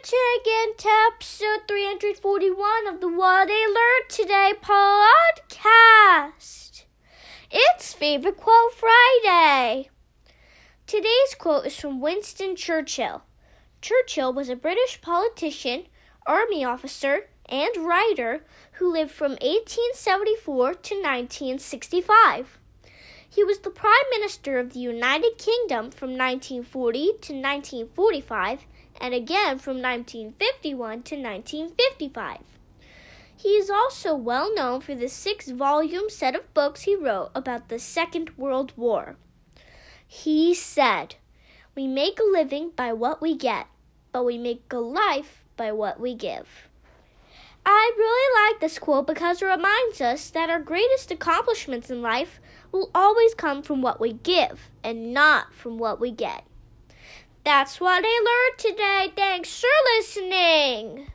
For tuning to episode 341 of the What They Learned Today podcast. It's Favorite Quote Friday. Today's quote is from Winston Churchill. Churchill was a British politician, army officer, and writer who lived from 1874 to 1965. He was the Prime Minister of the United Kingdom from 1940 to 1945 and again from 1951 to 1955. He is also well known for the six volume set of books he wrote about the Second World War. He said, We make a living by what we get, but we make a life by what we give. I really like this quote because it reminds us that our greatest accomplishments in life will always come from what we give and not from what we get. That's what I learned today. Thanks for listening.